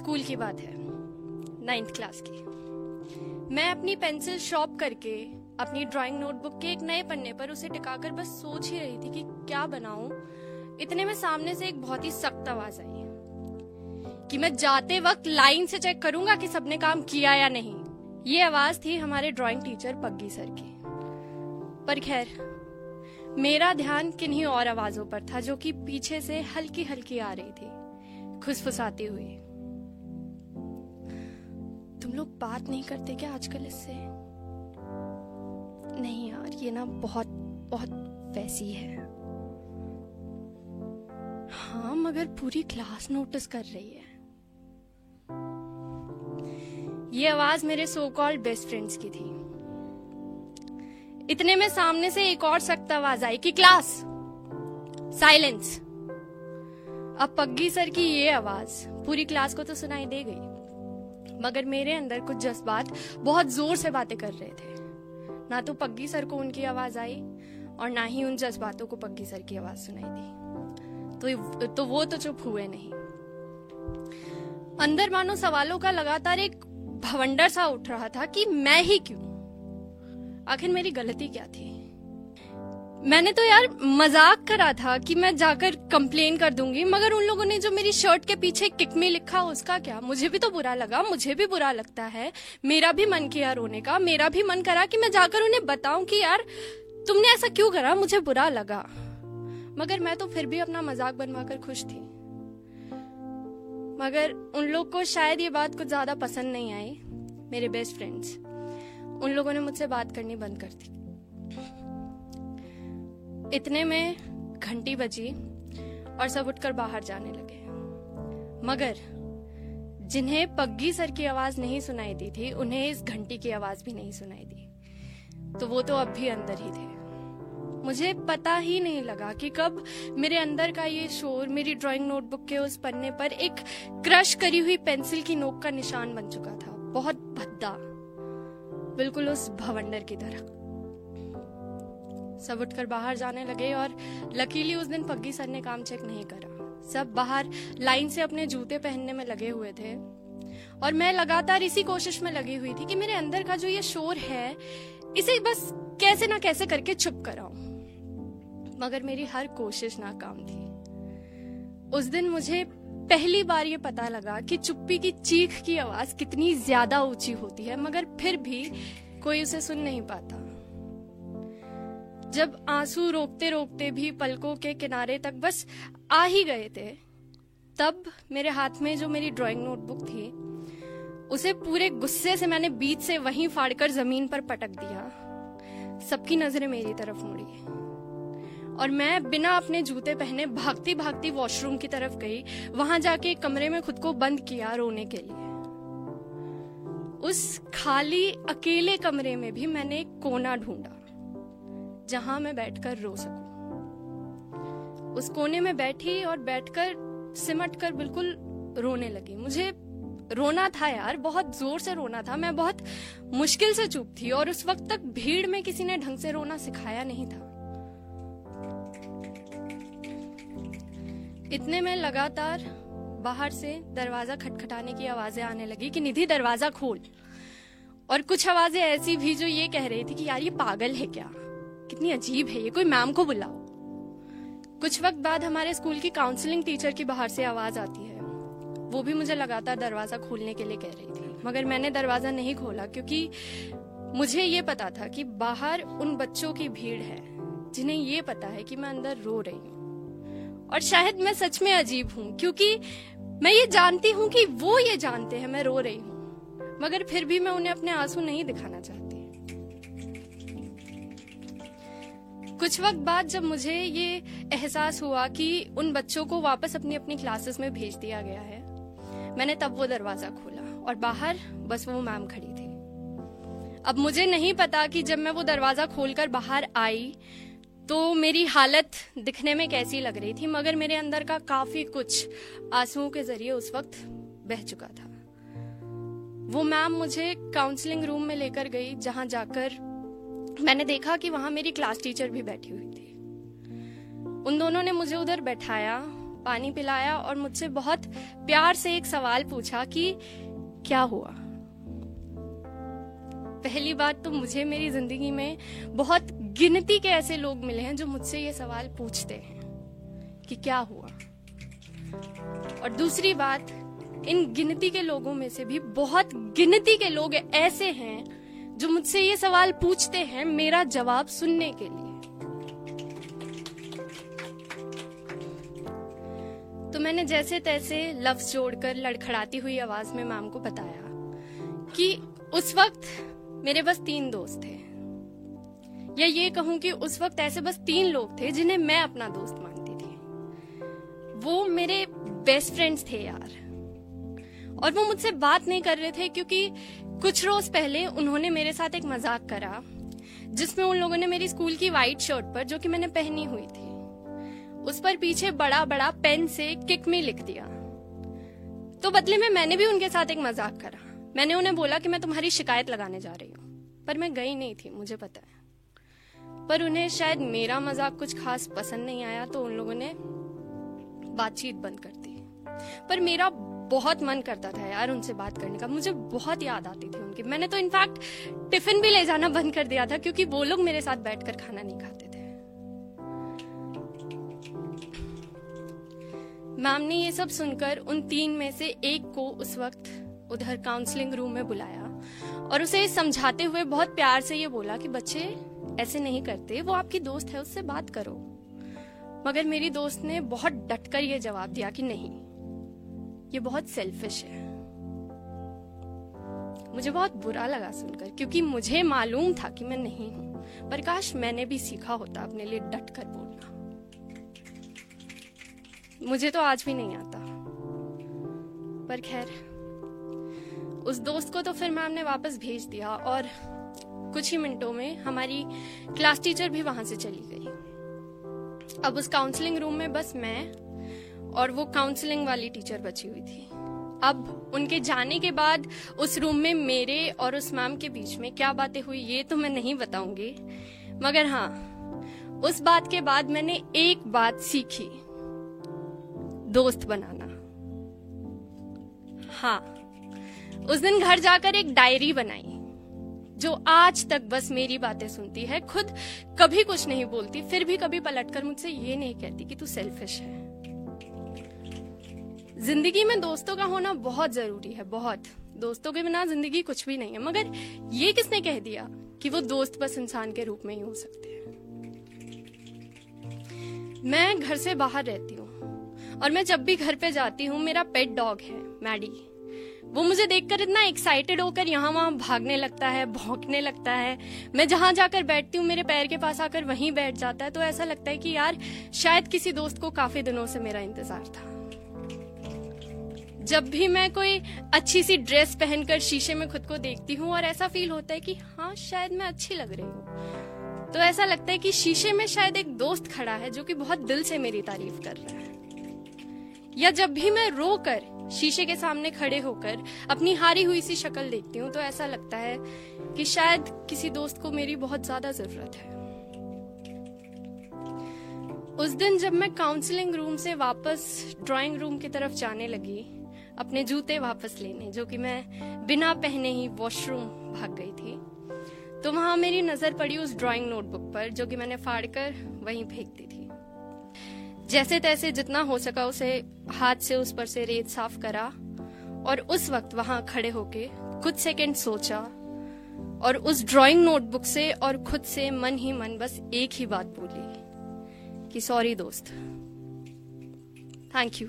School की बात है। नाइन्थ क्लास की। मैं अपनी पेंसिल शॉप करके, अपनी ड्राइंग नोटबुक के एक नए पन्ने पर उसे टिकाकर बस सोच ही रही थी कि क्या बनाऊँ। इतने में सामने से एक बहुत ही सख्त आवाज़ आई कि मैं जाते वक्त लाइन से चेक करूँगा कि सबने काम किया या नहीं। ये आवाज़ थी हमारे ड्राइंग टीचर पग्गी सर की। पर खैर, मेरा ध्यान किन्हीं और आवाजों पर था जो कि पीछे से हल्की हल्की आ रही थी। खुसफुसाती हुई। तुम लोग बात नहीं करते क्या आजकल इससे? नहीं यार, ये ना बहुत बहुत वैसी है। हाँ मगर पूरी क्लास नोटिस कर रही है। ये आवाज़ मेरे सो कॉल्ड बेस्ट फ्रेंड्स की थी। इतने में सामने से एक और सख्त आवाज़ आई कि क्लास! साइलेंस अब पग्गी सर की ये आवाज़ पूरी क्लास को तो सुनाई दे गई। मगर मेरे अंदर कुछ जज्बात बहुत ज़ोर से बातें कर रहे थे। ना तो पग्गी सर को उनकी आवाज़ आई और ना ही उन जज्बातों को पग्गी सर की आवाज़ सुनाई दी। तो तो वो तो चुप हुए नहीं। अंदर मानो सवालों का लगातार एक भवंडर सा उठ रहा था कि मैं ही क्यों? आखिर मेरी गलती क्या थी? मैंने तो यार मज़ाक करा था कि मैं जाकर कंप्लेन कर दूँगी, मगर उन लोगों ने जो मेरी शर्ट के पीछे किकमी लिखा, उसका क्या? मुझे भी तो बुरा लगा, मुझे भी बुरा लगता है। मेरा भी मन किया रोने का, मेरा भी मन करा कि मैं जाकर उन्हें बताऊँ कि यार, तुमने ऐसा क्यों करा? मुझे बुरा लगा। मगर मैं तो फिर भी अपना मज़ाक बनवाकर खुश थी। मगर उन लोग को शायद ये बात कुछ ज़्यादा पसंद नहीं आई, मेरे बेस्ट फ्रेंड्स उन लोगों ने मुझसे बात करनी बंद कर दी। इतने में घंटी बजी और सब उठकर बाहर जाने लगे। मगर जिन्हें पग्गी सर की आवाज़ नहीं सुनाई दी थी, उन्हें इस घंटी की आवाज़ भी नहीं सुनाई दी। तो वो तो अब भी अंदर ही थे। मुझे पता ही नहीं लगा कि कब मेरे अंदर का ये शोर मेरी ड्राइंग नोटबुक के उस पन्ने पर एक क्रश करी हुई पेंसिल की नोक का निशान बन चुका था। बहुत भद्दा। बिल्कुल उस भवंडर की तरह। सब उठकर बाहर जाने लगे और लकीली उस दिन पग्गी सर ने काम चेक नहीं करा। सब बाहर लाइन से अपने जूते पहनने में लगे हुए थे। और मैं लगातार इसी कोशिश में लगी हुई थी कि मेरे अंदर का जो ये शोर है, इसे बस कैसे ना कैसे करके चुप कराऊं। मगर मेरी हर कोशिश नाकाम थी। उस दिन मुझे पहली बार ये पता लगा कि चुप्पी की चीख की आवाज़ कितनी ज़्यादा ऊँची होती है, मगर फिर भी कोई उसे सुन नहीं पाता। जब आँसू रोकते रोकते भी पलकों के किनारे तक बस आ ही गए थे, तब मेरे हाथ में जो मेरी ड्राइंग नोटबुक थी, उसे पूरे गुस्से से मैंने बीच से वहीं फाड़कर ज़मीन पर पटक दिया। सबकी नज़रें मेरी तरफ़ मुड़ी। और मैं बिना अपने जूते पहने भागती भागती वॉशरूम की तरफ़ गई, वहाँ जाके कमरे में खुद को बंद किया रोने के लिए। उस खाली अकेले कमरे में भी मैंने कोना ढूंढा। जहाँ मैं बैठकर रो सकूँ। उस कोने में बैठी और बैठकर सिमट कर बिल्कुल रोने लगी। मुझे रोना था यार, बहुत ज़ोर से रोना था। मैं बहुत मुश्किल से चुप थी और उस वक्त तक भीड़ में किसी ने ढंग से रोना सिखाया नहीं था। इतने में लगातार बाहर से दरवाज़ा खटखटाने की आवाज़ें आने लगी कि निधि दरवाज़ा खोल। और कुछ आवाज़ें ऐसी भी जो ये कह रही थी कि यार ये पागल है क्या? कितनी अजीब है, ये कोई मैम को बुलाओ। कुछ वक्त बाद हमारे स्कूल की काउंसलिंग टीचर की बाहर से आवाज़ आती है। वो भी मुझे लगातार दरवाज़ा खोलने के लिए कह रही थी, मगर मैंने दरवाज़ा नहीं खोला क्योंकि मुझे ये पता था कि बाहर उन बच्चों की भीड़ है, जिन्हें ये पता है कि मैं अंदर रो रही हूँ। और शायद मैं सच में अजीब हूँ, क्योंकि मैं ये जानती हूँ कि वो ये जानते हैं, मैं रो रही हूँ। मगर फिर भी मैं उन्हें अपने आँसू नहीं दिखाना चाहती। कुछ वक्त बाद जब मुझे ये एहसास हुआ कि उन बच्चों को वापस अपनी अपनी क्लासेस में भेज दिया गया है, मैंने तब वो दरवाज़ा खोला और बाहर बस वो मैम खड़ी थी। अब मुझे नहीं पता कि जब मैं वो दरवाज़ा खोलकर बाहर आई तो मेरी हालत दिखने में कैसी लग रही थी, मगर मेरे अंदर का काफ़ी कुछ आंसुओं के ज़रिए उस वक्त बह चुका था। वो मैम मुझे काउंसलिंग रूम में लेकर गई, जहाँ जाकर मैंने देखा कि वहाँ मेरी क्लास टीचर भी बैठी हुई थी। उन दोनों ने मुझे उधर बैठाया, पानी पिलाया और मुझसे बहुत प्यार से एक सवाल पूछा कि, क्या हुआ? पहली बात तो मुझे मेरी ज़िंदगी में बहुत गिनती के ऐसे लोग मिले हैं जो मुझसे ये सवाल पूछते हैं कि क्या हुआ। और दूसरी बात, इन गिनती के लोगों में से भी बहुत गिनती के लोग ऐसे हैं जो मुझसे ये सवाल पूछते हैं मेरा जवाब सुनने के लिए। तो मैंने जैसे तैसे लफ्ज जोड़कर लड़खड़ाती हुई आवाज़ में मैम को बताया कि उस वक्त मेरे बस तीन दोस्त थे। या ये कहूँ कि उस वक्त ऐसे बस तीन लोग थे जिन्हें मैं अपना दोस्त मानती थी। वो मेरे बेस्ट फ्रेंड्स थे यार। और वो मुझसे बात नहीं कर रहे थे क्योंकि कुछ रोज पहले उन्होंने मेरे साथ एक मज़ाक करा, जिसमें उन लोगों ने मेरी स्कूल की व्हाइट शर्ट पर, जो कि मैंने पहनी हुई थी, उस पर पीछे बड़ा बड़ा पेन से किक मी लिख दिया। तो बदले में मैंने भी उनके साथ एक मज़ाक करा। मैंने उन्हें बोला कि मैं तुम्हारी शिकायत लगाने जा रही हूँ, पर मैं गई नहीं थी, मुझे पता है। पर उन्हें शायद मेरा मज़ाक कुछ खास पसंद नहीं आया तो उन लोगों ने बातचीत बंद कर दी। पर मेरा बहुत मन करता था यार उनसे बात करने का। मुझे बहुत याद आती थी उनकी। मैंने तो इनफैक्ट टिफ़िन भी ले जाना बंद कर दिया था क्योंकि वो लोग मेरे साथ बैठकर खाना नहीं खाते थे। मैम ने ये सब सुनकर उन तीन में से एक को उस वक्त उधर काउंसलिंग रूम में बुलाया और उसे समझाते हुए बहुत प्यार से ये बोला कि, बच्चे, ऐसे नहीं करते। वो आपकी दोस्त है, उससे बात करो। मगर मेरी दोस्त ने बहुत डटकर ये जवाब दिया कि, नहीं ये बहुत सेल्फिश है। मुझे बहुत बुरा लगा सुनकर, क्योंकि मुझे मालूम था कि मैं नहीं हूँ। पर काश मैंने भी सीखा होता अपने लिए डट कर बोलना। मुझे तो आज भी नहीं आता। पर खैर, उस दोस्त को तो फिर मैम ने वापस भेज दिया और कुछ ही मिनटों में हमारी क्लास टीचर भी वहाँ से चली गई। अब उस काउंसलिंग रूम में बस मैं और वो काउंसलिंग वाली टीचर बची हुई थी। अब उनके जाने के बाद उस रूम में मेरे और उस मैम के बीच में क्या बातें हुई, ये तो मैं नहीं बताऊँगी। मगर हाँ उस बात के बाद मैंने एक बात सीखी, दोस्त बनाना। हाँ उस दिन घर जाकर एक डायरी बनाई, जो आज तक बस मेरी बातें सुनती है, खुद कभी कुछ नहीं बोलती, फिर भी कभी पलटकर मुझसे ये नहीं कहती कि तू सेल्फिश है। ज़िंदगी में दोस्तों का होना बहुत ज़रूरी है, बहुत। दोस्तों के बिना ज़िंदगी कुछ भी नहीं है, मगर ये किसने कह दिया कि वो दोस्त बस इंसान के रूप में ही हो सकते हैं? मैं घर से बाहर रहती हूँ, और मैं जब भी घर पे जाती हूँ, मेरा पेट डॉग है मैडी वो मुझे देखकर इतना एक्साइटेड होकर यहाँ वहाँ भागने लगता है, भौंकने लगता है। मैं जहाँ जाकर बैठती हूँ, मेरे पैर के पास आकर वहीं बैठ जाता है तो ऐसा लगता है कि यार, शायद किसी दोस्त को काफ़ी दिनों से मेरा इंतज़ार था। जब भी मैं कोई अच्छी सी ड्रेस पहनकर शीशे में खुद को देखती हूँ और ऐसा फील होता है कि हाँ शायद मैं अच्छी लग रही हूँ। तो ऐसा लगता है कि शीशे में शायद एक दोस्त खड़ा है जो कि बहुत दिल से मेरी तारीफ़ कर रहा है। या जब भी मैं रो कर शीशे के सामने खड़े होकर अपनी हारी हुई सी शक्ल देखती हूँ तो ऐसा लगता है कि शायद किसी दोस्त को मेरी बहुत ज़्यादा ज़रूरत है। उस दिन जब मैं काउंसलिंग रूम से वापस ड्राइंग रूम की तरफ़ जाने लगी अपने जूते वापस लेने, जो कि मैं बिना पहने ही वॉशरूम भाग गई थी। तो वहाँ मेरी नज़र पड़ी उस ड्राइंग नोटबुक पर, जो कि मैंने फाड़कर वहीं फेंक दी थी। जैसे तैसे जितना हो सका उसे हाथ से उस पर से रेत साफ़ करा और उस वक्त वहाँ खड़े होके कुछ सेकंड सोचा और उस ड्राइंग नोटबुक से और खुद से मन ही मन बस एक ही बात बोली कि सॉरी दोस्त। Thank you